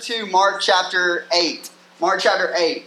to Mark chapter 8. Mark chapter 8.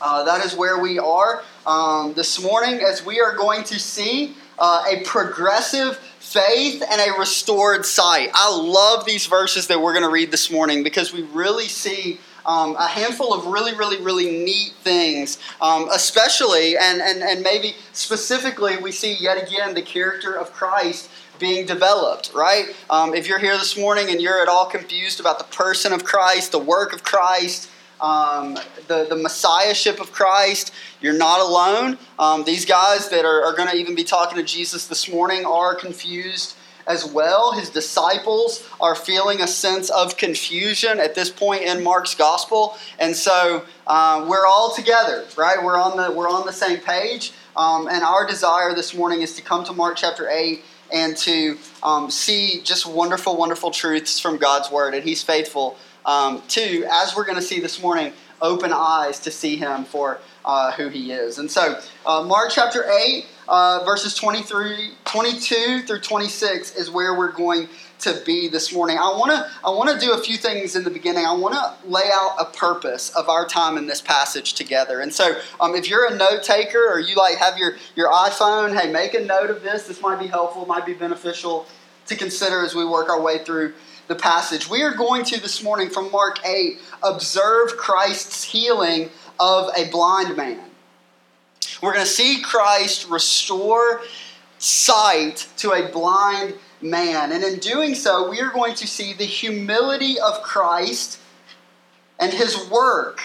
Uh, that is where we are um, this morning as we are going to see uh, a progressive faith and a restored sight. I love these verses that we're going to read this morning because we really see um, a handful of really, really, really neat things, um, especially and, and, and maybe specifically, we see yet again the character of Christ being developed, right? Um, if you're here this morning and you're at all confused about the person of Christ, the work of Christ, um, the, the messiahship of Christ, you're not alone. Um, these guys that are, are going to even be talking to Jesus this morning are confused as well. His disciples are feeling a sense of confusion at this point in Mark's gospel, and so uh, we're all together, right? We're on the we're on the same page, um, and our desire this morning is to come to Mark chapter eight and to um, see just wonderful, wonderful truths from God's Word. And He's faithful um, to, as we're going to see this morning, open eyes to see Him for uh, who He is. And so, uh, Mark chapter 8, uh, verses 23, 22 through 26 is where we're going to be this morning. I want to I want to do a few things in the beginning. I want to lay out a purpose of our time in this passage together. And so, um, if you're a note taker or you like have your your iPhone, hey, make a note of this. This might be helpful, might be beneficial to consider as we work our way through the passage. We are going to this morning from Mark 8 observe Christ's healing of a blind man. We're going to see Christ restore sight to a blind man. And in doing so, we are going to see the humility of Christ and his work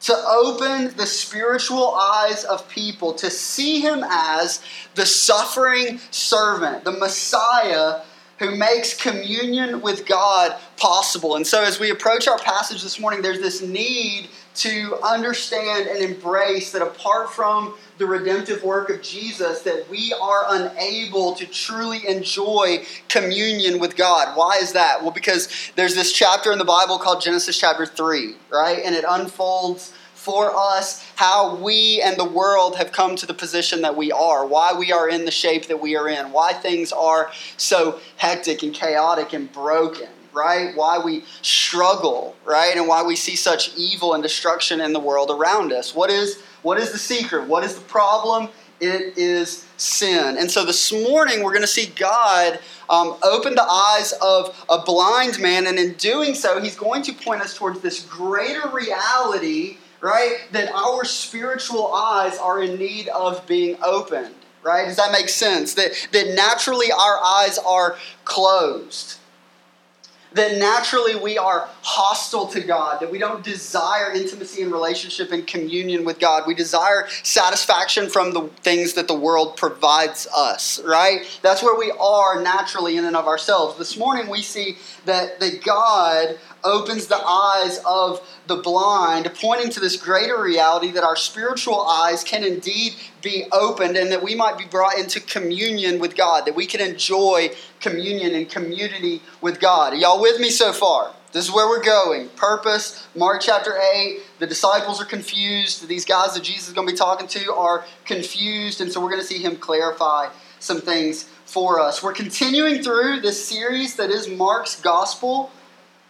to open the spiritual eyes of people to see him as the suffering servant, the Messiah who makes communion with God possible. And so, as we approach our passage this morning, there's this need to understand and embrace that apart from the redemptive work of Jesus that we are unable to truly enjoy communion with God. Why is that? Well, because there's this chapter in the Bible called Genesis chapter 3, right? And it unfolds for us how we and the world have come to the position that we are, why we are in the shape that we are in, why things are so hectic and chaotic and broken right? Why we struggle, right? And why we see such evil and destruction in the world around us. What is what is the secret? What is the problem? It is sin. And so this morning we're going to see God um, open the eyes of a blind man, and in doing so, he's going to point us towards this greater reality, right? That our spiritual eyes are in need of being opened, right? Does that make sense? That, that naturally our eyes are closed that naturally we are hostile to God, that we don't desire intimacy and relationship and communion with God. We desire satisfaction from the things that the world provides us, right? That's where we are naturally in and of ourselves. This morning we see that, that God opens the eyes of the blind, pointing to this greater reality that our spiritual eyes can indeed be opened and that we might be brought into communion with God, that we can enjoy communion and community with God. Are y'all with me so far? This is where we're going. Purpose, Mark chapter 8. The disciples are confused. These guys that Jesus is going to be talking to are confused, and so we're going to see him clarify some things for us. We're continuing through this series that is Mark's Gospel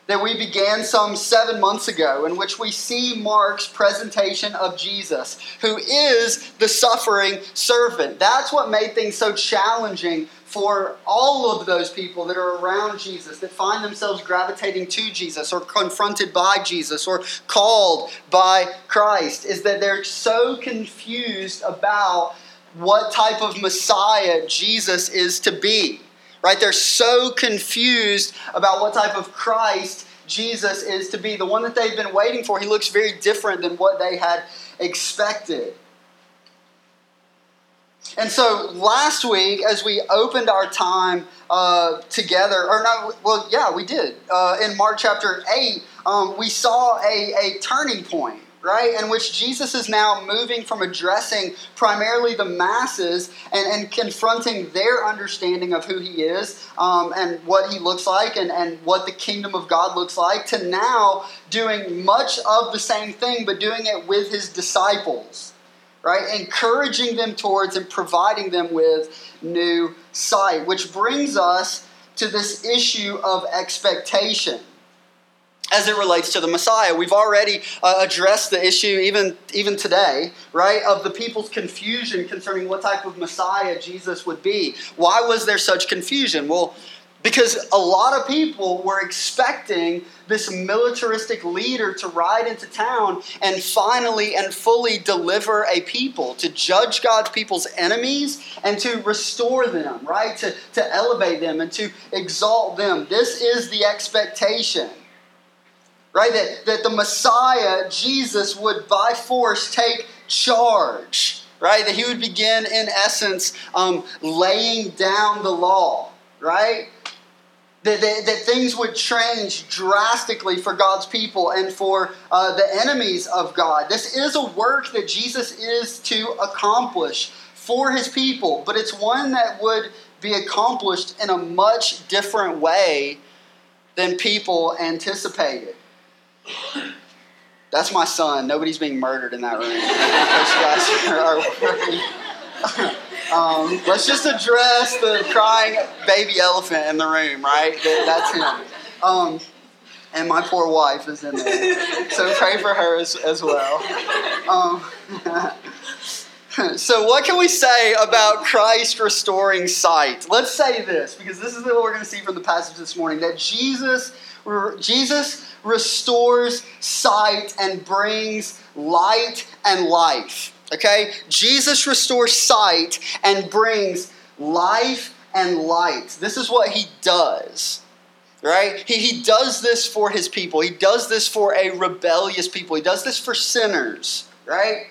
that we began some seven months ago, in which we see Mark's presentation of Jesus, who is the suffering servant. That's what made things so challenging for all of those people that are around Jesus, that find themselves gravitating to Jesus, or confronted by Jesus, or called by Christ, is that they're so confused about what type of Messiah Jesus is to be right? They're so confused about what type of Christ Jesus is to be. The one that they've been waiting for, he looks very different than what they had expected. And so last week, as we opened our time uh, together, or no, well, yeah, we did. Uh, in Mark chapter 8, um, we saw a, a turning point right? In which Jesus is now moving from addressing primarily the masses and, and confronting their understanding of who he is um, and what he looks like and, and what the kingdom of God looks like to now doing much of the same thing, but doing it with his disciples. Right? Encouraging them towards and providing them with new sight, which brings us to this issue of expectation as it relates to the Messiah. We've already uh, addressed the issue, even, even today, right, of the people's confusion concerning what type of Messiah Jesus would be. Why was there such confusion? Well, because a lot of people were expecting this militaristic leader to ride into town and finally and fully deliver a people, to judge God's people's enemies and to restore them, right? To, to elevate them and to exalt them. This is the expectation right? That, that the Messiah, Jesus, would by force take charge, right? That he would begin, in essence, um, laying down the law, right? That, that, that, things would change drastically for God's people and for uh, the enemies of God. This is a work that Jesus is to accomplish for his people, but it's one that would be accomplished in a much different way than people anticipated. That's my son. Nobody's being murdered in that room. um, let's just address the crying baby elephant in the room, right? That's him. Um, and my poor wife is in there. So pray for her as, as well. Um, so, what can we say about Christ restoring sight? Let's say this, because this is what we're going to see from the passage this morning that Jesus, Jesus restores sight and brings light and life. Okay? Jesus restores sight and brings life and light. This is what he does. Right? He, he does this for his people. He does this for a rebellious people. He does this for sinners. Right?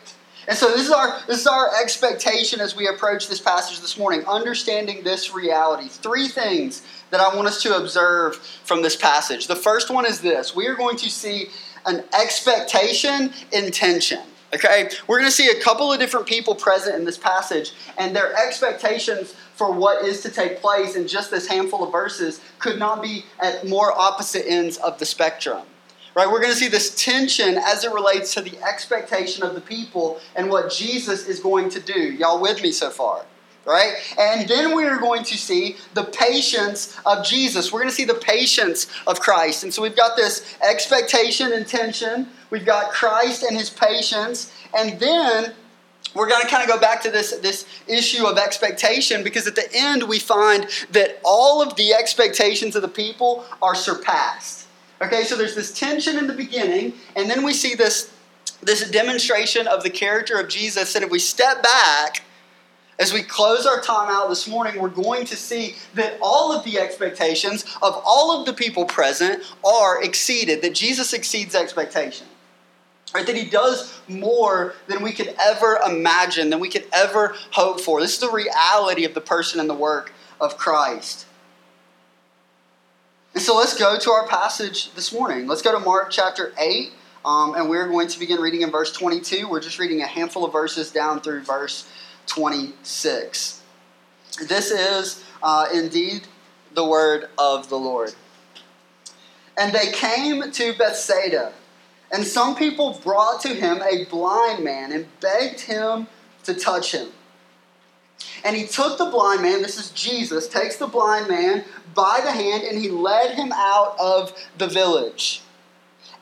And so this is our this is our expectation as we approach this passage this morning, understanding this reality. Three things that I want us to observe from this passage. The first one is this we are going to see an expectation intention. Okay? We're going to see a couple of different people present in this passage, and their expectations for what is to take place in just this handful of verses could not be at more opposite ends of the spectrum. Right? We're going to see this tension as it relates to the expectation of the people and what Jesus is going to do. Y'all with me so far? Right? And then we are going to see the patience of Jesus. We're going to see the patience of Christ. And so we've got this expectation and tension. We've got Christ and his patience. And then we're going to kind of go back to this, this issue of expectation because at the end we find that all of the expectations of the people are surpassed. Okay, so there's this tension in the beginning, and then we see this, this demonstration of the character of Jesus. And if we step back, as we close our time out this morning, we're going to see that all of the expectations of all of the people present are exceeded, that Jesus exceeds expectation. Right, that he does more than we could ever imagine, than we could ever hope for. This is the reality of the person and the work of Christ. And so let's go to our passage this morning. Let's go to Mark chapter 8, um, and we're going to begin reading in verse 22. We're just reading a handful of verses down through verse 26. This is uh, indeed the word of the Lord. And they came to Bethsaida, and some people brought to him a blind man and begged him to touch him. And he took the blind man, this is Jesus, takes the blind man by the hand, and he led him out of the village.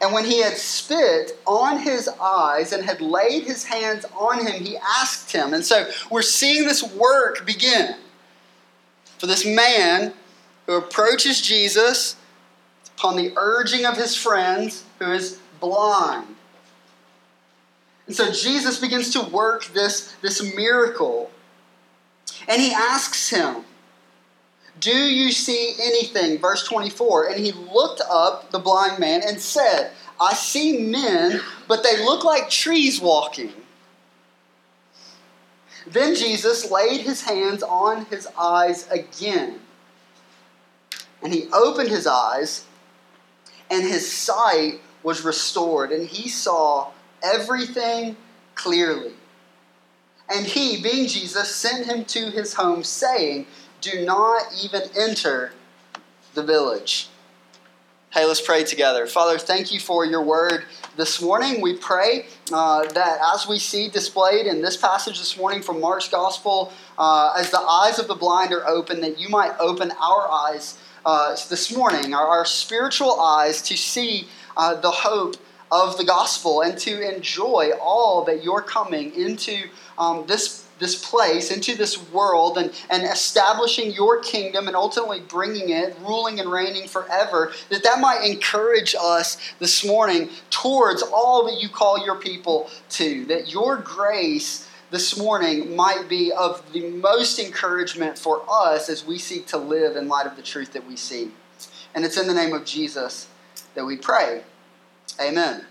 And when he had spit on his eyes and had laid his hands on him, he asked him. And so we're seeing this work begin for this man who approaches Jesus upon the urging of his friends who is blind. And so Jesus begins to work this, this miracle. And he asks him, do you see anything? Verse 24. And he looked up, the blind man, and said, I see men, but they look like trees walking. Then Jesus laid his hands on his eyes again. And he opened his eyes, and his sight was restored, and he saw everything clearly. And he, being Jesus, sent him to his home, saying, do not even enter the village. Hey, let's pray together. Father, thank you for your word this morning. We pray uh, that as we see displayed in this passage this morning from Mark's gospel, uh, as the eyes of the blind are open, that you might open our eyes uh, this morning, our, our, spiritual eyes, to see uh, the hope of the gospel and to enjoy all that you're coming into um, this this place, into this world, and, and establishing your kingdom and ultimately bringing it, ruling and reigning forever, that that might encourage us this morning towards all that you call your people to. That your grace this morning might be of the most encouragement for us as we seek to live in light of the truth that we see. And it's in the name of Jesus that we pray. Amen.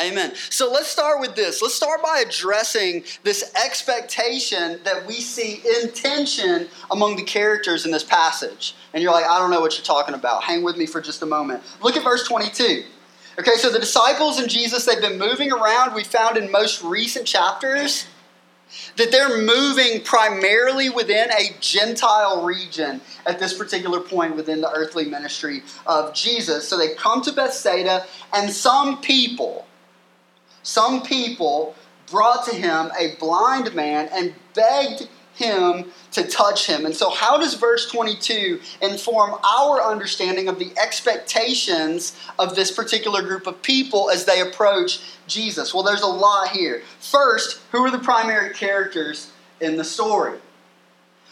Amen. So let's start with this. Let's start by addressing this expectation that we see in tension among the characters in this passage. And you're like, I don't know what you're talking about. Hang with me for just a moment. Look at verse 22. Okay, so the disciples and Jesus, they've been moving around. We found in most recent chapters that they're moving primarily within a Gentile region at this particular point within the earthly ministry of Jesus. So they come to Bethsaida, and some people, some people brought to him a blind man and begged him to touch him. And so, how does verse 22 inform our understanding of the expectations of this particular group of people as they approach Jesus? Well, there's a lot here. First, who are the primary characters in the story?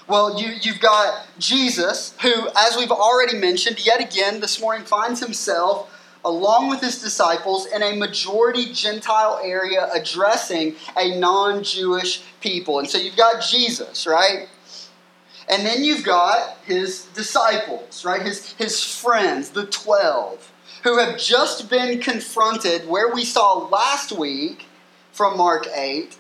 Well, you, you've got Jesus, who, as we've already mentioned, yet again this morning finds himself along with his disciples in a majority Gentile area addressing a non Jewish people. And so you've got Jesus, right? And then you've got his disciples, right? His, his friends, the 12, who have just been confronted, where we saw last week from Mark 8,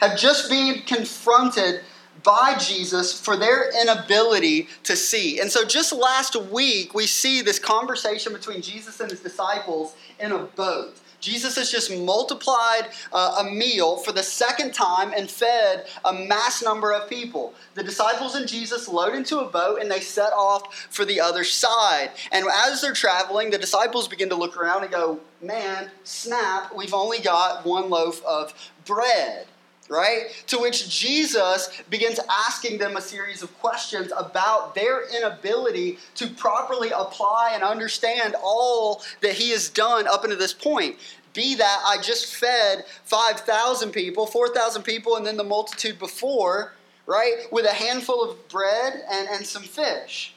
have just been confronted by Jesus for their inability to see. And so just last week, we see this conversation between Jesus and his disciples in a boat. Jesus has just multiplied uh, a meal for the second time and fed a mass number of people. The disciples and Jesus load into a boat and they set off for the other side. And as they're traveling, the disciples begin to look around and go, Man, snap, we've only got one loaf of bread right? To which Jesus begins asking them a series of questions about their inability to properly apply and understand all that he has done up until this point. Be that I just fed 5,000 people, 4,000 people, and then the multitude before, right? With a handful of bread and, and some fish.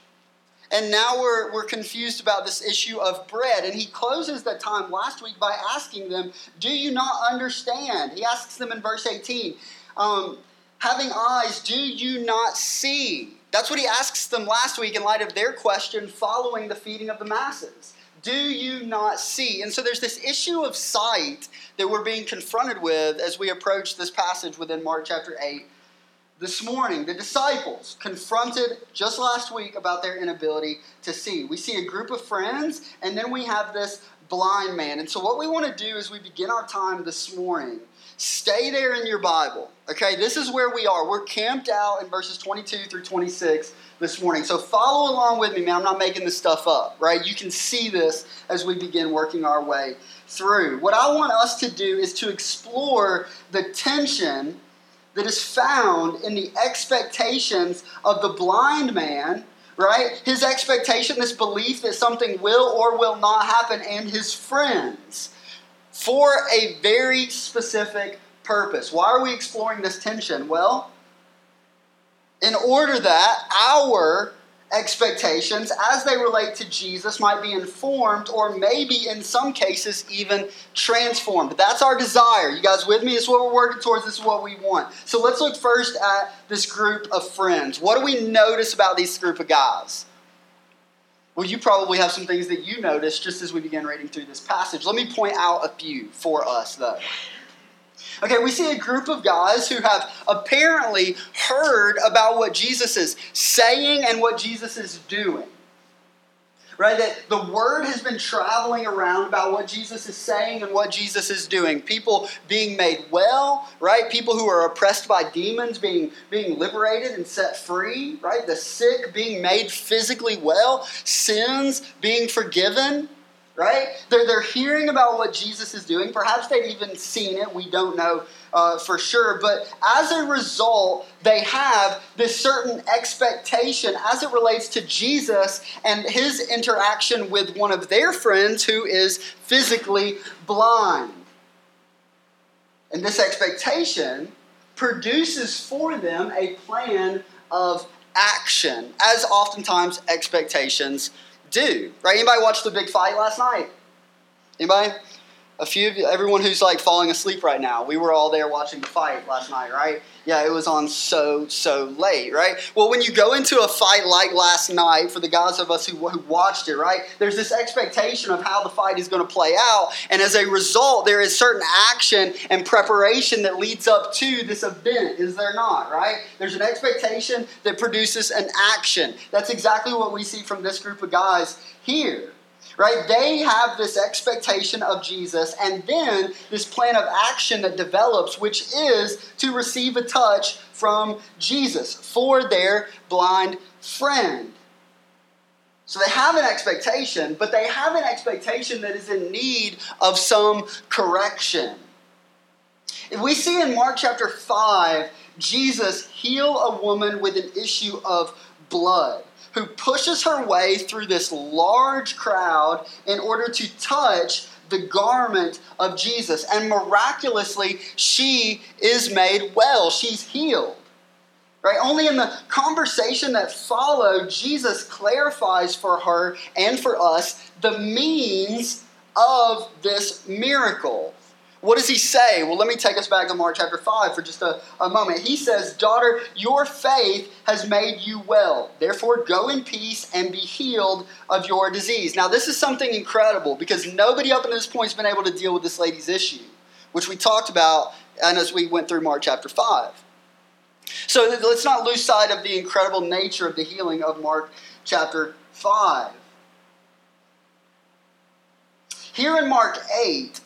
And now we're, we're confused about this issue of bread. And he closes that time last week by asking them, Do you not understand? He asks them in verse 18, um, Having eyes, do you not see? That's what he asks them last week in light of their question following the feeding of the masses. Do you not see? And so there's this issue of sight that we're being confronted with as we approach this passage within Mark chapter 8 this morning, the disciples confronted just last week about their inability to see. We see a group of friends, and then we have this blind man. And so, what we want to do as we begin our time this morning, stay there in your Bible. Okay, this is where we are. We're camped out in verses 22 through 26 this morning. So, follow along with me, man. I'm not making this stuff up, right? You can see this as we begin working our way through. What I want us to do is to explore the tension that is found in the expectations of the blind man, right? His expectation, this belief that something will or will not happen, and his friends for a very specific purpose. Why are we exploring this tension? Well, in order that our expectations as they relate to Jesus might be informed or maybe in some cases even transformed. That's our desire. You guys with me? Is what we're working towards. This is what we want. So let's look first at this group of friends. What do we notice about this group of guys? Well, you probably have some things that you notice just as we begin reading through this passage. Let me point out a few for us, though. Okay, we see a group of guys who have apparently heard about what Jesus is saying and what Jesus is doing. Right? That the word has been traveling around about what Jesus is saying and what Jesus is doing. People being made well, right? People who are oppressed by demons being, being liberated and set free, right? The sick being made physically well, sins being forgiven right? They're, they're hearing about what Jesus is doing. Perhaps they've even seen it. We don't know uh, for sure. But as a result, they have this certain expectation as it relates to Jesus and his interaction with one of their friends who is physically blind. And this expectation produces for them a plan of action, as oftentimes expectations do. Right? Anybody watch the big fight last night? Anybody? A few of you, everyone who's like falling asleep right now. We were all there watching the fight last night, right? Yeah, it was on so, so late, right? Well, when you go into a fight like last night, for the guys of us who, who watched it, right, there's this expectation of how the fight is going to play out. And as a result, there is certain action and preparation that leads up to this event, is there not, right? There's an expectation that produces an action. That's exactly what we see from this group of guys here right? They have this expectation of Jesus and then this plan of action that develops, which is to receive a touch from Jesus for their blind friend. So they have an expectation, but they have an expectation that is in need of some correction. If we see in Mark chapter 5, Jesus heal a woman with an issue of blood who pushes her way through this large crowd in order to touch the garment of Jesus. And miraculously, she is made well. She's healed. Right? Only in the conversation that followed, Jesus clarifies for her and for us the means of this miracle. What does he say? Well, let me take us back to Mark chapter 5 for just a, a moment. He says, Daughter, your faith has made you well. Therefore, go in peace and be healed of your disease. Now, this is something incredible because nobody up to this point has been able to deal with this lady's issue, which we talked about and as we went through Mark chapter 5. So let's not lose sight of the incredible nature of the healing of Mark chapter 5. Here in Mark 8,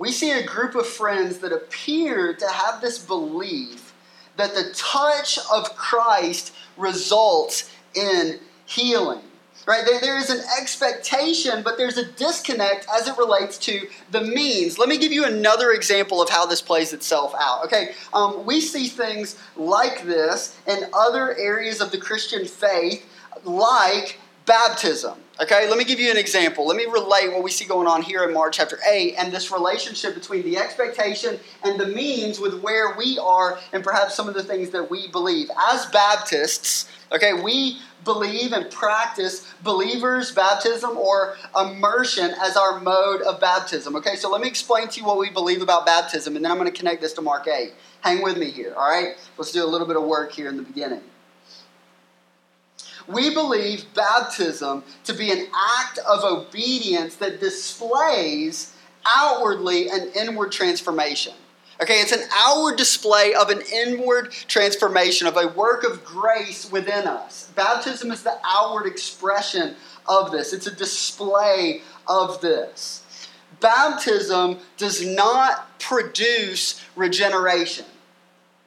we see a group of friends that appear to have this belief that the touch of Christ results in healing. Right? There, is an expectation, but there's a disconnect as it relates to the means. Let me give you another example of how this plays itself out. Okay, um, we see things like this in other areas of the Christian faith, like baptism. Okay, let me give you an example. Let me relate what we see going on here in Mark chapter 8 and this relationship between the expectation and the means with where we are and perhaps some of the things that we believe. As Baptists, okay, we believe and practice believers' baptism or immersion as our mode of baptism. Okay, so let me explain to you what we believe about baptism and then I'm going to connect this to Mark 8. Hang with me here, all right? Let's do a little bit of work here in the beginning. We believe baptism to be an act of obedience that displays outwardly an inward transformation. Okay, it's an outward display of an inward transformation, of a work of grace within us. Baptism is the outward expression of this, it's a display of this. Baptism does not produce regeneration.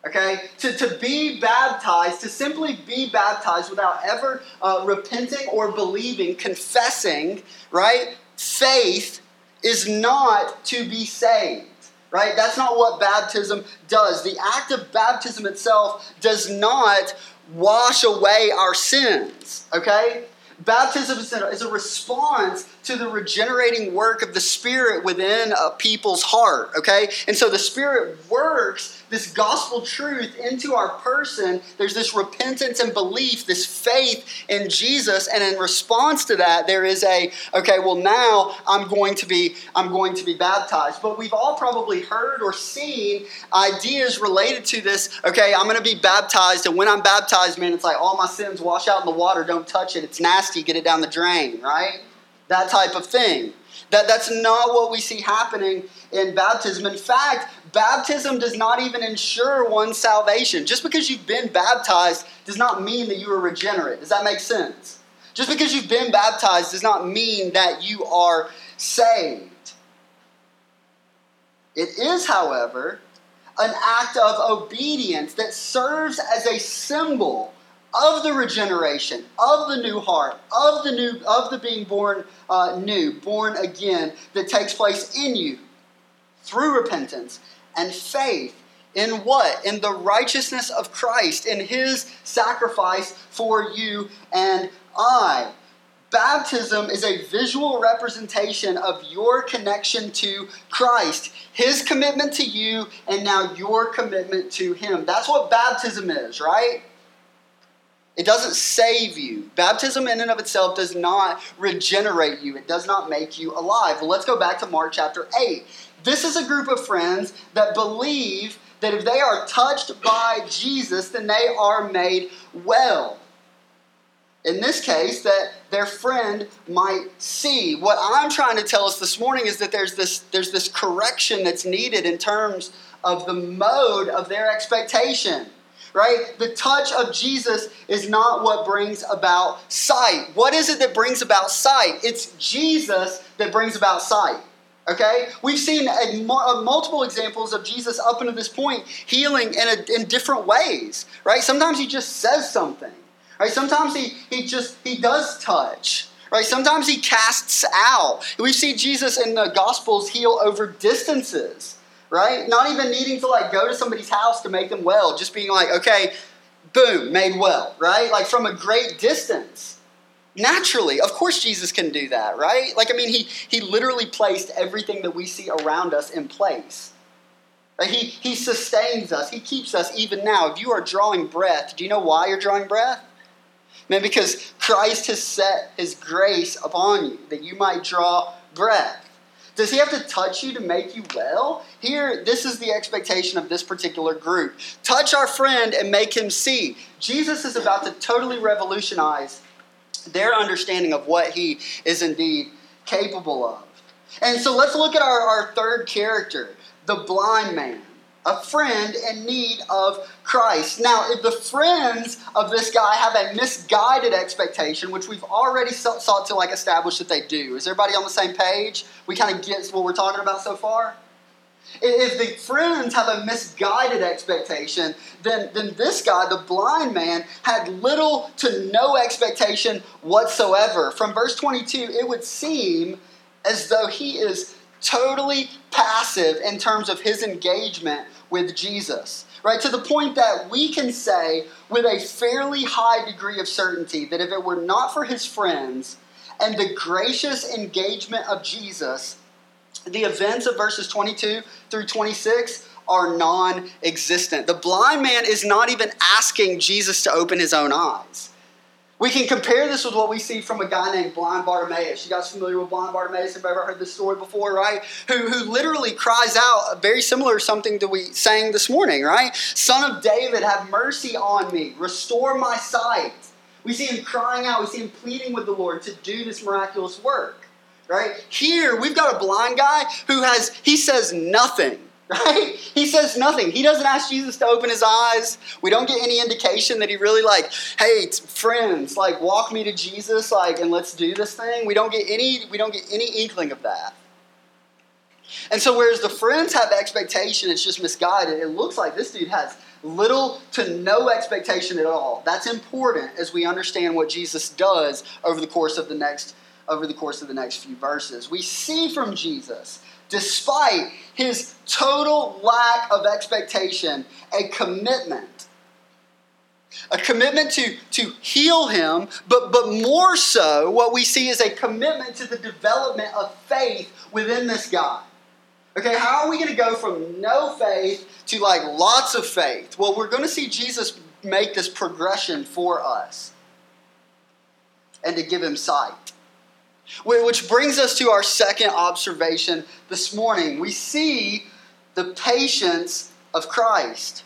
Okay? To, to be baptized, to simply be baptized without ever uh, repenting or believing, confessing, right? Faith is not to be saved. Right? That's not what baptism does. The act of baptism itself does not wash away our sins. Okay? Baptism is a response to the regenerating work of the Spirit within a people's heart, okay? And so the Spirit works this gospel truth into our person. There's this repentance and belief, this faith in Jesus, and in response to that, there is a, okay, well now I'm going to be, I'm going to be baptized. But we've all probably heard or seen ideas related to this, okay, I'm gonna be baptized, and when I'm baptized, man, it's like all my sins wash out in the water, don't touch it, it's nasty, get it down the drain, right? that type of thing. That, that's not what we see happening in baptism. In fact, baptism does not even ensure one's salvation. Just because you've been baptized does not mean that you are regenerate. Does that make sense? Just because you've been baptized does not mean that you are saved. It is, however, an act of obedience that serves as a symbol of the regeneration, of the new heart, of the new, of the being born uh, new, born again, that takes place in you through repentance and faith in what? In the righteousness of Christ, in His sacrifice for you and I. Baptism is a visual representation of your connection to Christ, His commitment to you, and now your commitment to Him. That's what baptism is, right? It doesn't save you. Baptism, in and of itself, does not regenerate you, it does not make you alive. Well, let's go back to Mark chapter 8. This is a group of friends that believe that if they are touched by Jesus, then they are made well. In this case, that their friend might see. What I'm trying to tell us this morning is that there's this, there's this correction that's needed in terms of the mode of their expectation right? The touch of Jesus is not what brings about sight. What is it that brings about sight? It's Jesus that brings about sight. Okay? We've seen a, a uh, multiple examples of Jesus up until this point healing in, a, in different ways, right? Sometimes he just says something, right? Sometimes he, he just, he does touch, right? Sometimes he casts out. We see Jesus in the Gospels heal over distances, right? Not even needing to like go to somebody's house to make them well, just being like, okay, boom, made well, right? Like from a great distance. Naturally, of course Jesus can do that, right? Like I mean he he literally placed everything that we see around us in place. He he sustains us. He keeps us even now. If you are drawing breath, do you know why you're drawing breath? Man, because Christ has set his grace upon you that you might draw breath. Does he have to touch you to make you well? Here, this is the expectation of this particular group. Touch our friend and make him see. Jesus is about to totally revolutionize their understanding of what he is indeed capable of. And so let's look at our, our third character, the blind man a friend in need of Christ. Now, if the friends of this guy have a misguided expectation, which we've already sought to like establish that they do, is everybody on the same page? We kind of get what we're talking about so far. If the friends have a misguided expectation, then, then this guy, the blind man, had little to no expectation whatsoever. From verse 22, it would seem as though he is totally passive in terms of his engagement with Jesus. Right? To the point that we can say with a fairly high degree of certainty that if it were not for his friends and the gracious engagement of Jesus, the events of verses 22 through 26 are non existent. The blind man is not even asking Jesus to open his own eyes. We can compare this with what we see from a guy named Blind Bartimaeus. You guys familiar with Blind Bartimaeus? Have ever heard this story before, right? Who, who literally cries out very similar to something that we sang this morning, right? Son of David, have mercy on me. Restore my sight. We see him crying out. We see him pleading with the Lord to do this miraculous work, right? Here, we've got a blind guy who has, he says nothing right? He says nothing. He doesn't ask Jesus to open his eyes. We don't get any indication that he really like, hey, friends, like walk me to Jesus, like, and let's do this thing. We don't get any, we don't get any inkling of that. And so whereas the friends have expectation, it's just misguided, it looks like this dude has little to no expectation at all. That's important as we understand what Jesus does over the course of the next over the course of the next few verses. We see from Jesus despite his total lack of expectation, a commitment. A commitment to, to heal him, but, but more so, what we see is a commitment to the development of faith within this guy. Okay, how are we going to go from no faith to like lots of faith? Well, we're going to see Jesus make this progression for us and to give him sight. Which brings us to our second observation this morning. We see the patience of Christ.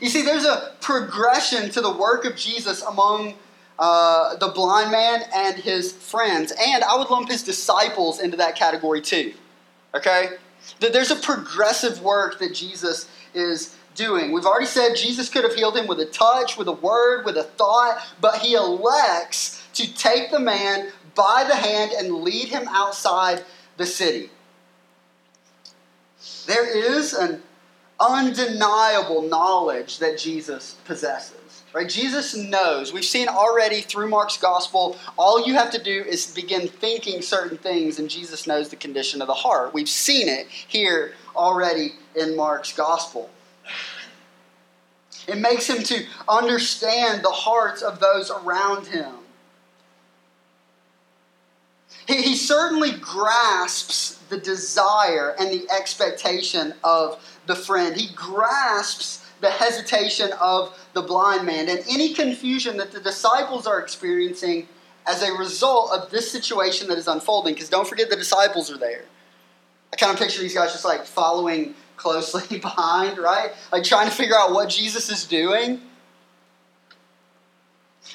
You see, there's a progression to the work of Jesus among uh, the blind man and his friends. And I would lump his disciples into that category too. Okay? There's a progressive work that Jesus is doing. We've already said Jesus could have healed him with a touch, with a word, with a thought, but he elects to take the man by the hand and lead him outside the city. There is an undeniable knowledge that Jesus possesses. Right? Jesus knows. We've seen already through Mark's gospel, all you have to do is begin thinking certain things, and Jesus knows the condition of the heart. We've seen it here already in Mark's gospel. It makes him to understand the hearts of those around him. He, he certainly grasps the desire and the expectation of the friend. He grasps the hesitation of the blind man and any confusion that the disciples are experiencing as a result of this situation that is unfolding. Because don't forget, the disciples are there. I kind of picture these guys just like following closely behind, right? Like trying to figure out what Jesus is doing.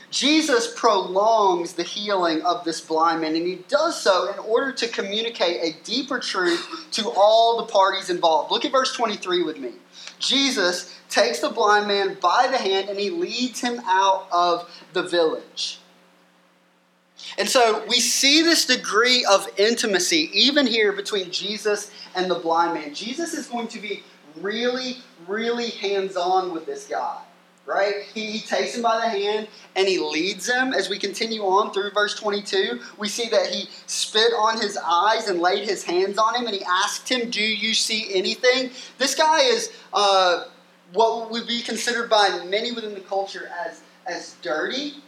Jesus prolongs the healing of this blind man, and he does so in order to communicate a deeper truth to all the parties involved. Look at verse 23 with me. Jesus takes the blind man by the hand and he leads him out of the village. And so we see this degree of intimacy even here between Jesus and the blind man. Jesus is going to be really, really hands on with this guy right? He, he, takes him by the hand and he leads him. As we continue on through verse 22, we see that he spit on his eyes and laid his hands on him and he asked him, Do you see anything? This guy is uh, what would be considered by many within the culture as, as dirty,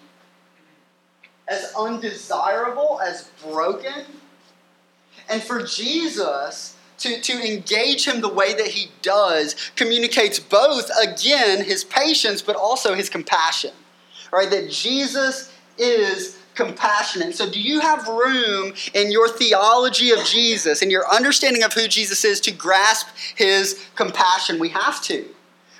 as undesirable, as broken. And for Jesus, to, to engage him the way that he does communicates both, again, his patience, but also his compassion. Right? That Jesus is compassionate. So, do you have room in your theology of Jesus and your understanding of who Jesus is to grasp his compassion? We have to.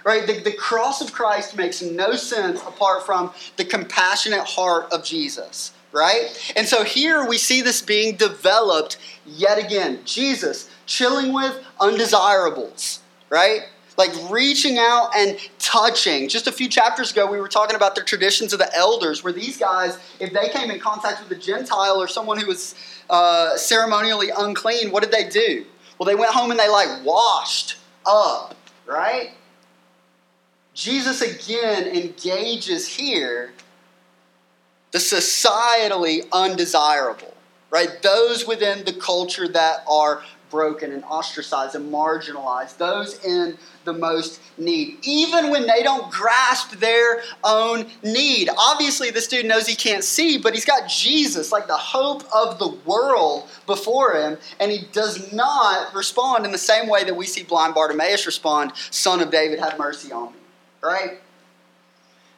Right? The, the cross of Christ makes no sense apart from the compassionate heart of Jesus. Right? And so here we see this being developed yet again. Jesus chilling with undesirables, right? Like reaching out and touching. Just a few chapters ago, we were talking about the traditions of the elders, where these guys, if they came in contact with a Gentile or someone who was uh, ceremonially unclean, what did they do? Well, they went home and they like washed up, right? Jesus again engages here the societally undesirable, right? Those within the culture that are broken and ostracized and marginalized, those in the most need, even when they don't grasp their own need. Obviously, this dude knows he can't see, but he's got Jesus, like the hope of the world, before him, and he does not respond in the same way that we see blind Bartimaeus respond Son of David, have mercy on me. Right?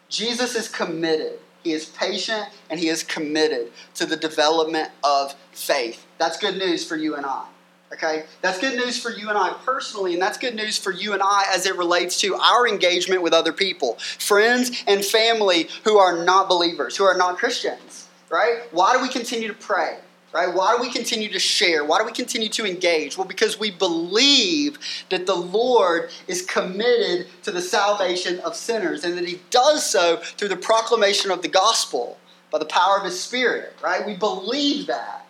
Jesus is committed. He is patient and he is committed to the development of faith. That's good news for you and I. Okay? That's good news for you and I personally, and that's good news for you and I as it relates to our engagement with other people, friends and family who are not believers, who are not Christians, right? Why do we continue to pray? Right? Why do we continue to share? Why do we continue to engage? Well, because we believe that the Lord is committed to the salvation of sinners and that He does so through the proclamation of the gospel by the power of His Spirit, right? We believe that.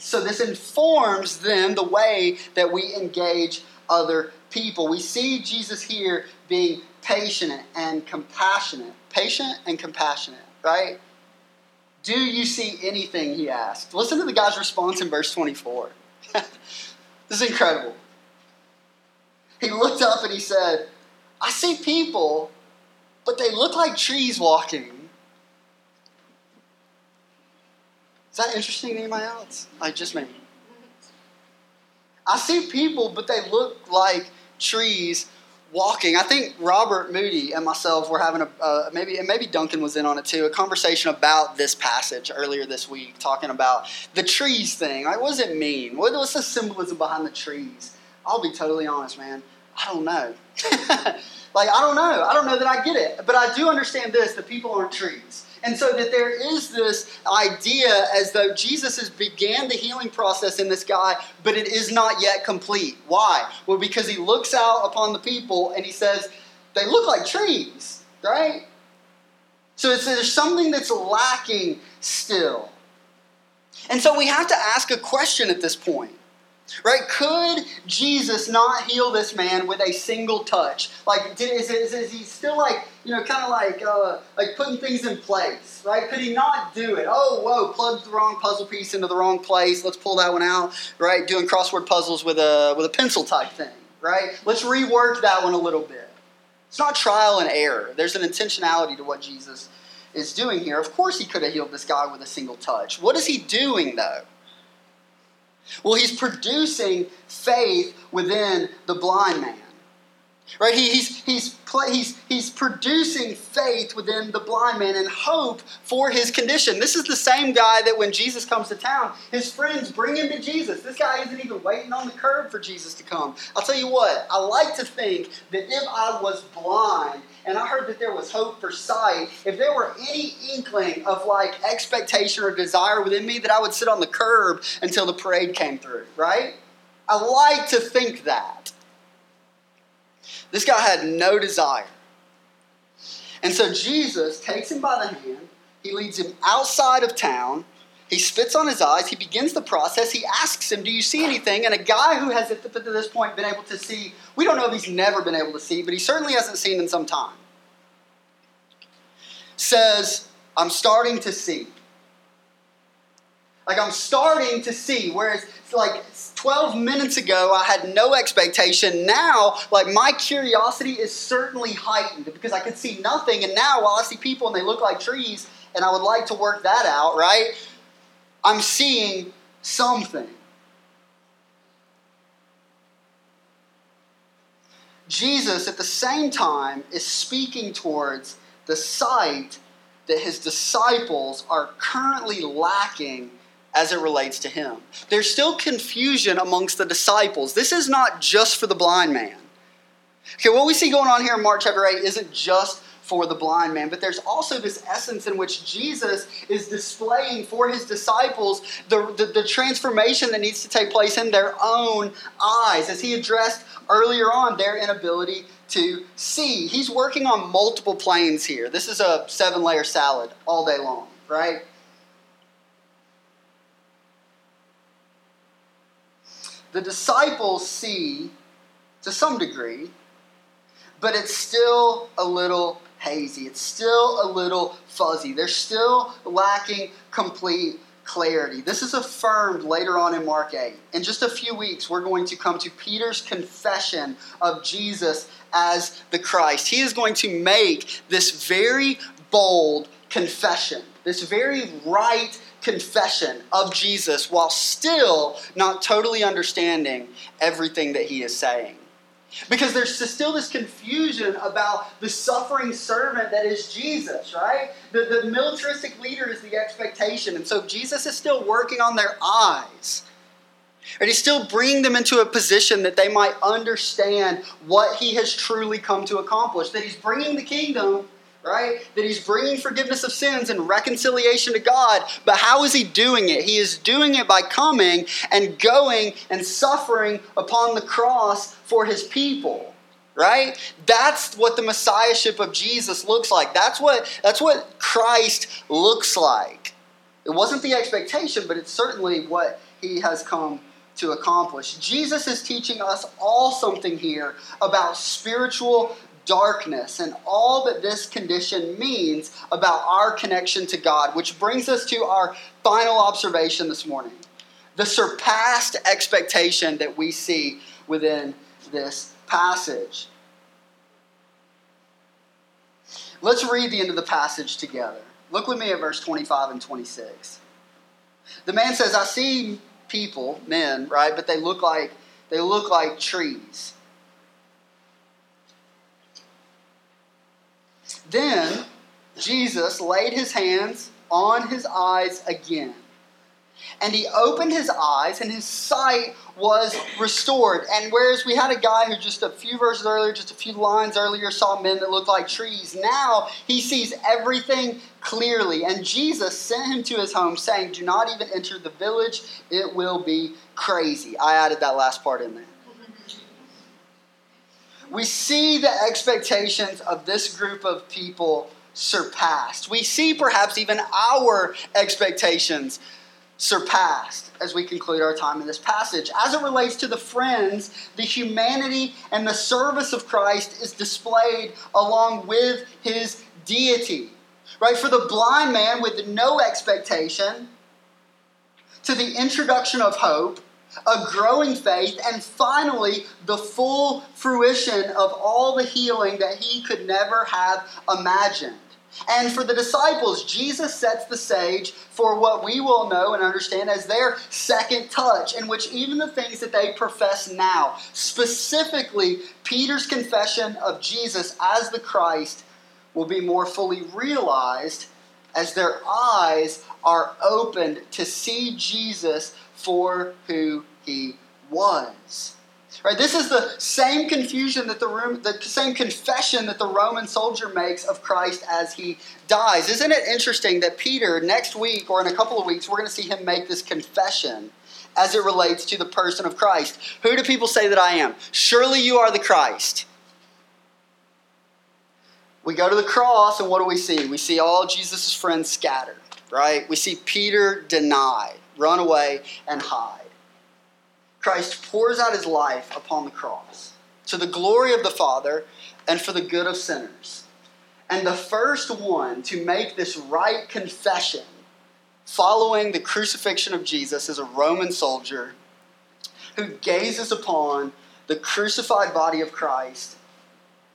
So this informs then the way that we engage other people. We see Jesus here being patient and compassionate. Patient and compassionate, right? Do you see anything? He asked. Listen to the guy's response in verse 24. this is incredible. He looked up and he said, I see people, but they look like trees walking. Is that interesting to anybody else? Like just me. I see people, but they look like trees walking. I think Robert Moody and myself were having a uh, maybe and maybe Duncan was in on it too. A conversation about this passage earlier this week, talking about the trees thing. Like, what does it mean? What, what's the symbolism behind the trees? I'll be totally honest, man. I don't know. like, I don't know. I don't know that I get it, but I do understand this: that people aren't trees. And so that there is this idea as though Jesus has began the healing process in this guy, but it is not yet complete. Why? Well, because he looks out upon the people and he says, they look like trees, right? So there's something that's lacking still. And so we have to ask a question at this point. Right? Could Jesus not heal this man with a single touch? Like, did, is, is, is he still like, you know, kind of like uh, like putting things in place? Right? Could he not do it? Oh, whoa! Plugged the wrong puzzle piece into the wrong place. Let's pull that one out. Right? Doing crossword puzzles with a with a pencil type thing. Right? Let's rework that one a little bit. It's not trial and error. There's an intentionality to what Jesus is doing here. Of course, he could have healed this guy with a single touch. What is he doing though? Well, he's producing faith within the blind man. Right? He, he's, he's, he's, he's producing faith within the blind man and hope for his condition. This is the same guy that when Jesus comes to town, his friends bring him to Jesus. This guy isn't even waiting on the curb for Jesus to come. I'll tell you what, I like to think that if I was blind and I heard that there was hope for sight, if there were any inkling of like expectation or desire within me, that I would sit on the curb until the parade came through, right? I like to think that. This guy had no desire. And so Jesus takes him by the hand, he leads him outside of town, he spits on his eyes. He begins the process. He asks him, Do you see anything? And a guy who has, to this point, been able to see, we don't know if he's never been able to see, but he certainly hasn't seen in some time, says, I'm starting to see. Like, I'm starting to see. Whereas, like 12 minutes ago, I had no expectation. Now, like, my curiosity is certainly heightened because I could see nothing. And now, while I see people and they look like trees, and I would like to work that out, right? I'm seeing something. Jesus, at the same time, is speaking towards the sight that his disciples are currently lacking as it relates to him. There's still confusion amongst the disciples. This is not just for the blind man. Okay, what we see going on here in Mark chapter 8 isn't just for the blind man. But there's also this essence in which Jesus is displaying for his disciples the, the, the, transformation that needs to take place in their own eyes, as he addressed earlier on their inability to see. He's working on multiple planes here. This is a seven layer salad all day long, right? The disciples see, to some degree, but it's still a little hazy. It's still a little fuzzy. They're still lacking complete clarity. This is affirmed later on in Mark 8. In just a few weeks, we're going to come to Peter's confession of Jesus as the Christ. He is going to make this very bold confession, this very right confession of Jesus while still not totally understanding everything that he is saying. Because there's still this confusion about the suffering servant that is Jesus, right? The, the militaristic leader is the expectation. And so Jesus is still working on their eyes. And he's still bringing them into a position that they might understand what he has truly come to accomplish. That he's bringing the kingdom right? That he's bringing forgiveness of sins and reconciliation to God. But how is he doing it? He is doing it by coming and going and suffering upon the cross for his people. Right? That's what the messiahship of Jesus looks like. That's what that's what Christ looks like. It wasn't the expectation, but it's certainly what he has come to accomplish. Jesus is teaching us all something here about spiritual darkness and all that this condition means about our connection to God, which brings us to our final observation this morning the surpassed expectation that we see within this passage. Let's read the end of the passage together. Look with me at verse 25 and 26. The man says, I see people, men, right, but they look like they look like trees. Then Jesus laid his hands on his eyes again. And he opened his eyes, and his sight was restored. And whereas we had a guy who just a few verses earlier, just a few lines earlier, saw men that looked like trees, now he sees everything clearly. And Jesus sent him to his home, saying, Do not even enter the village, it will be crazy. I added that last part in there we see the expectations of this group of people surpassed. We see perhaps even our expectations surpassed as we conclude our time in this passage. As it relates to the friends, the humanity and the service of Christ is displayed along with his deity. Right? For the blind man with no expectation, to the introduction of hope, a growing faith, and finally, the full fruition of all the healing that he could never have imagined. And for the disciples, Jesus sets the stage for what we will know and understand as their second touch, in which even the things that they profess now, specifically Peter's confession of Jesus as the Christ, will be more fully realized as their eyes are opened to see Jesus for who he was. Right, this is the same confusion that the room, the same confession that the Roman soldier makes of Christ as he dies. Isn't it interesting that Peter next week or in a couple of weeks we're going to see him make this confession as it relates to the person of Christ? Who do people say that I am? Surely you are the Christ. We go to the cross and what do we see? We see all Jesus' friends scattered, right? We see Peter deny, run away and hide. Christ pours out his life upon the cross to the glory of the Father and for the good of sinners. And the first one to make this right confession following the crucifixion of Jesus is a Roman soldier who gazes upon the crucified body of Christ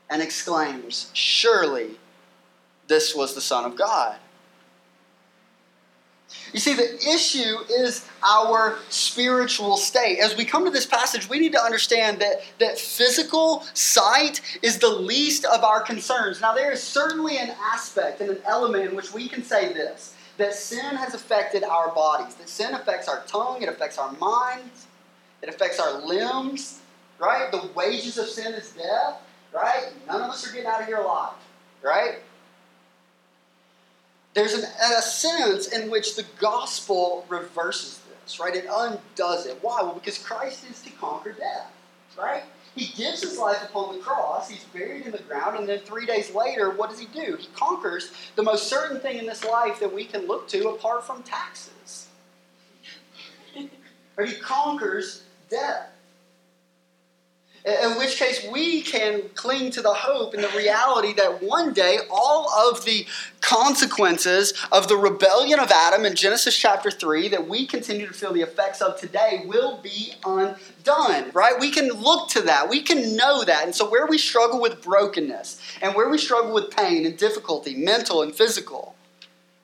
and exclaims, Surely this was the Son of God. You see, the issue is our spiritual state. As we come to this passage, we need to understand that, that physical sight is the least of our concerns. Now, there is certainly an aspect and an element in which we can say this that sin has affected our bodies, that sin affects our tongue, it affects our minds, it affects our limbs, right? The wages of sin is death, right? None of us are getting out of here alive, right? There's an, a sense in which the gospel reverses this, right? It undoes it. Why? Well, because Christ is to conquer death, right? He gives his life upon the cross, he's buried in the ground, and then three days later, what does he do? He conquers the most certain thing in this life that we can look to apart from taxes. or he conquers death. In which case, we can cling to the hope and the reality that one day all of the consequences of the rebellion of Adam in Genesis chapter 3 that we continue to feel the effects of today will be undone, right? We can look to that. We can know that. And so, where we struggle with brokenness and where we struggle with pain and difficulty, mental and physical,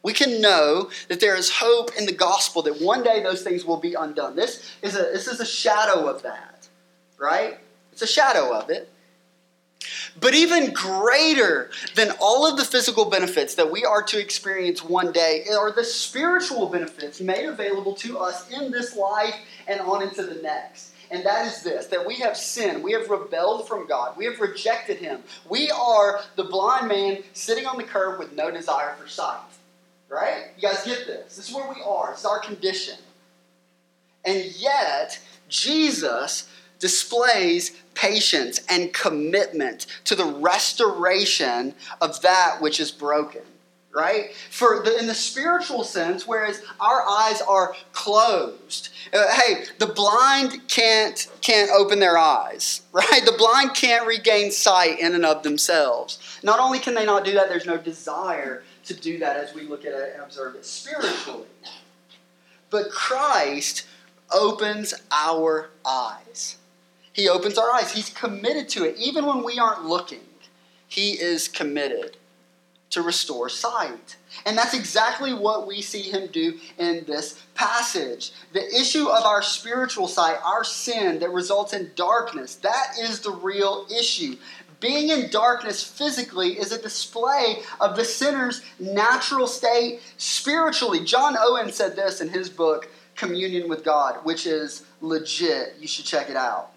we can know that there is hope in the gospel that one day those things will be undone. This is a, this is a shadow of that, right? It's a shadow of it. But even greater than all of the physical benefits that we are to experience one day are the spiritual benefits made available to us in this life and on into the next. And that is this that we have sinned. We have rebelled from God. We have rejected Him. We are the blind man sitting on the curb with no desire for sight. Right? You guys get this? This is where we are. It's our condition. And yet, Jesus displays patience and commitment to the restoration of that which is broken right? For the, in the spiritual sense whereas our eyes are closed uh, hey the blind can't can't open their eyes right? The blind can't regain sight in and of themselves. Not only can they not do that there's no desire to do that as we look at it and observe it spiritually. But christ opens our eyes he opens our eyes. He's committed to it. Even when we aren't looking, He is committed to restore sight. And that's exactly what we see Him do in this passage. The issue of our spiritual sight, our sin that results in darkness, that is the real issue. Being in darkness physically is a display of the sinner's natural state spiritually. John Owen said this in his book, Communion with God, which is legit. You should check it out.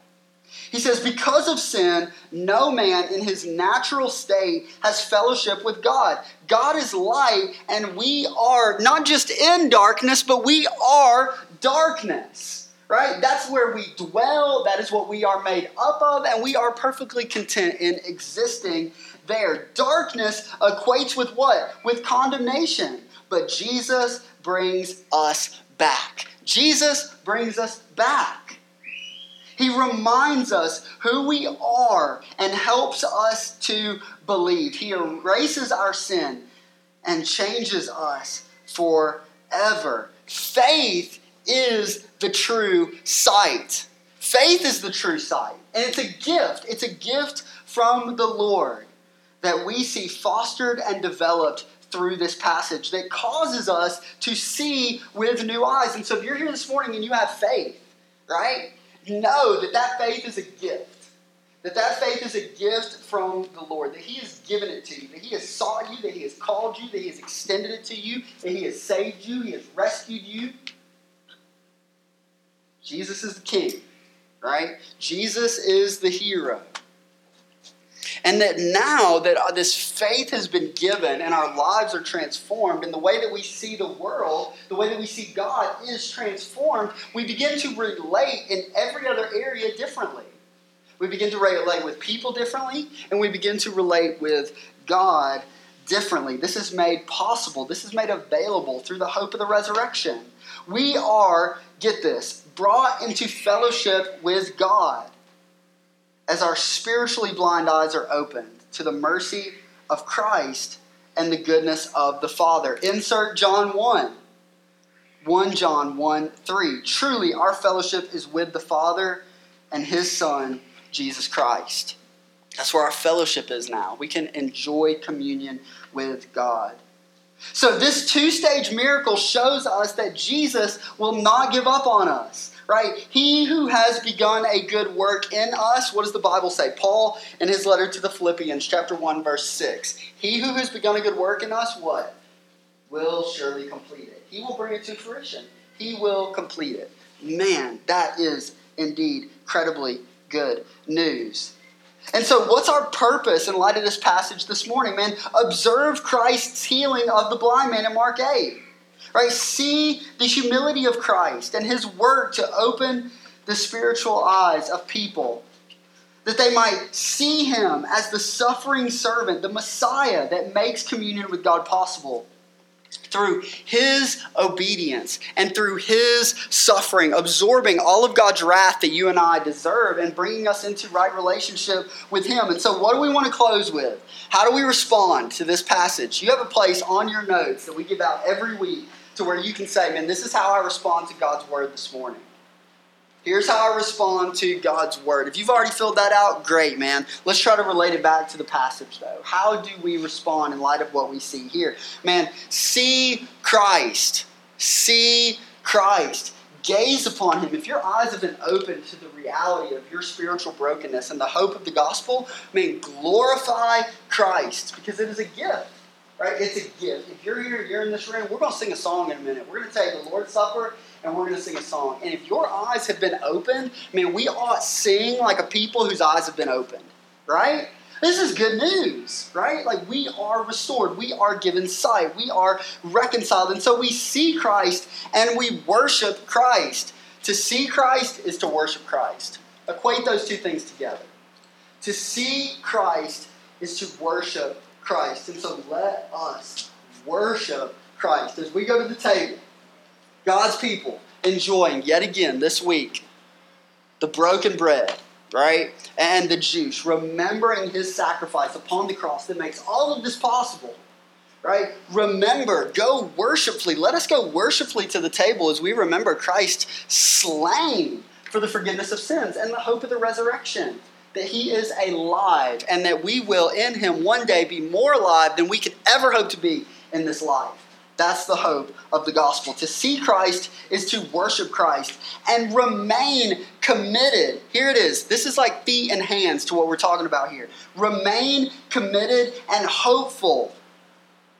He says, Because of sin, no man in his natural state has fellowship with God. God is light, and we are not just in darkness, but we are darkness. Right? That's where we dwell. That is what we are made up of, and we are perfectly content in existing there. Darkness equates with what? With condemnation. But Jesus brings us back. Jesus brings us back. He reminds us who we are and helps us to believe. He erases our sin and changes us forever. Faith is the true sight. Faith is the true sight. And it's a gift. It's a gift from the Lord that we see fostered and developed through this passage that causes us to see with new eyes. And so if you're here this morning and you have faith, right? Know that that faith is a gift. That that faith is a gift from the Lord, that He has given it to you, that He has sought you, that He has called you, that He has extended it to you, that He has saved you, He has rescued you. Jesus is the King, right? Jesus is the hero. And that now that uh, this faith has been given and our lives are transformed, and the way that we see the world, the way that we see God is transformed, we begin to relate in every other area differently. We begin to relate with people differently, and we begin to relate with God differently. This is made possible, this is made available through the hope of the resurrection. We are, get this, brought into fellowship with God as our spiritually blind eyes are opened to the mercy of Christ and the goodness of the Father. Insert John 1. 1 John 1 3. Truly, our fellowship is with the Father and His Son, Jesus Christ. That's where our fellowship is now. We can enjoy communion with God. So, this two stage miracle shows us that Jesus will not give up on us right? He who has begun a good work in us, what does the Bible say? Paul, in his letter to the Philippians, chapter 1, verse 6. He who has begun a good work in us, what? Will surely complete it. He will bring it to fruition. He will complete it. Man, that is indeed incredibly good news. And so, what's our purpose in light of this passage this morning, man? Observe Christ's healing of the blind man in Mark 8. Right? See the humility of Christ and his work to open the spiritual eyes of people that they might see him as the suffering servant, the Messiah that makes communion with God possible through his obedience and through his suffering, absorbing all of God's wrath that you and I deserve and bringing us into right relationship with him. And so, what do we want to close with? How do we respond to this passage? You have a place on your notes that we give out every week to where you can say, man, this is how I respond to God's word this morning. Here's how I respond to God's word. If you've already filled that out, great, man. Let's try to relate it back to the passage, though. How do we respond in light of what we see here? Man, see Christ. See Christ. Gaze upon him. If your eyes have been opened to the reality of your spiritual brokenness and the hope of the gospel, man, glorify Christ because it is a gift. Right? It's a gift. If you're here, you're in this room, we're going to sing a song in a minute. We're going to take the Lord's Supper and we're going to sing a song. And if your eyes have been opened, man, we ought sing like a people whose eyes have been opened. Right? This is good news, right? Like we are restored, we are given sight, we are reconciled. And so we see Christ and we worship Christ. To see Christ is to worship Christ. Equate those two things together. To see Christ is to worship Christ. And so let us worship Christ as we go to the table. God's people enjoying yet again this week the broken bread, right? And the juice, remembering his sacrifice upon the cross that makes all of this possible. Right? Remember, go worshipfully. Let us go worshipfully to the table as we remember Christ slain for the forgiveness of sins and the hope of the resurrection that he is alive and that we will in him one day be more alive than we could ever hope to be in this life. That's the hope of the gospel. To see Christ is to worship Christ and remain committed. Here it is. This is like feet and hands to what we're talking about here. Remain committed and hopeful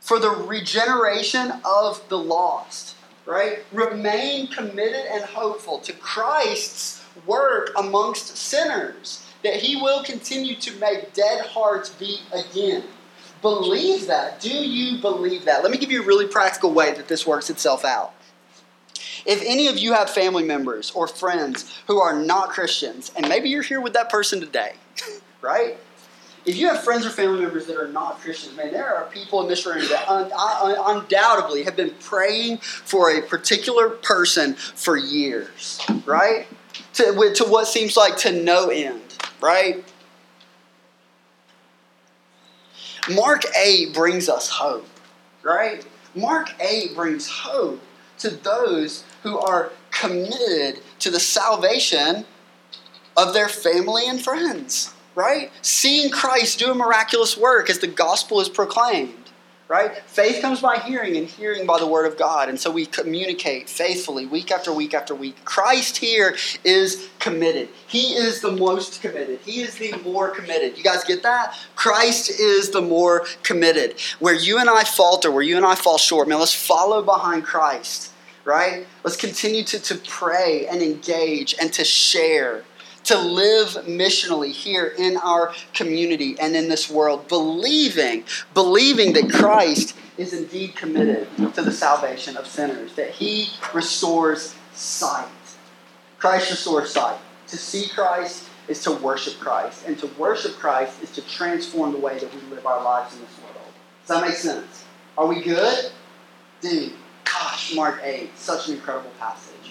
for the regeneration of the lost, right? Remain committed and hopeful to Christ's work amongst sinners that He will continue to make dead hearts beat again. Believe that. Do you believe that? Let me give you a really practical way that this works itself out. If any of you have family members or friends who are not Christians, and maybe you're here with that person today, right? if you have friends or family members that are not Christians, man, there are people in this room that un- un- undoubtedly have been praying for a particular person for years, right? To, to what seems like to no end, right? Mark 8 brings us hope, right? Mark 8 brings hope to those who are committed to the salvation of their family and friends, right? Seeing Christ do a miraculous work as the gospel is proclaimed right? Faith comes by hearing, and hearing by the word of God. And so we communicate faithfully week after week after week. Christ here is committed. He is the most committed. He is the more committed. You guys get that? Christ is the more committed. Where you and I falter, where you and I fall short, man, let's follow behind Christ, right? Let's continue to, to pray and engage and to share to live missionally here in our community and in this world, believing, believing that Christ is indeed committed to the salvation of sinners, that he restores sight. Christ restores sight. To see Christ is to worship Christ, and to worship Christ is to transform the way that we live our lives in this world. Does that make sense? Are we good? Dude, gosh, Mark 8, such an incredible passage.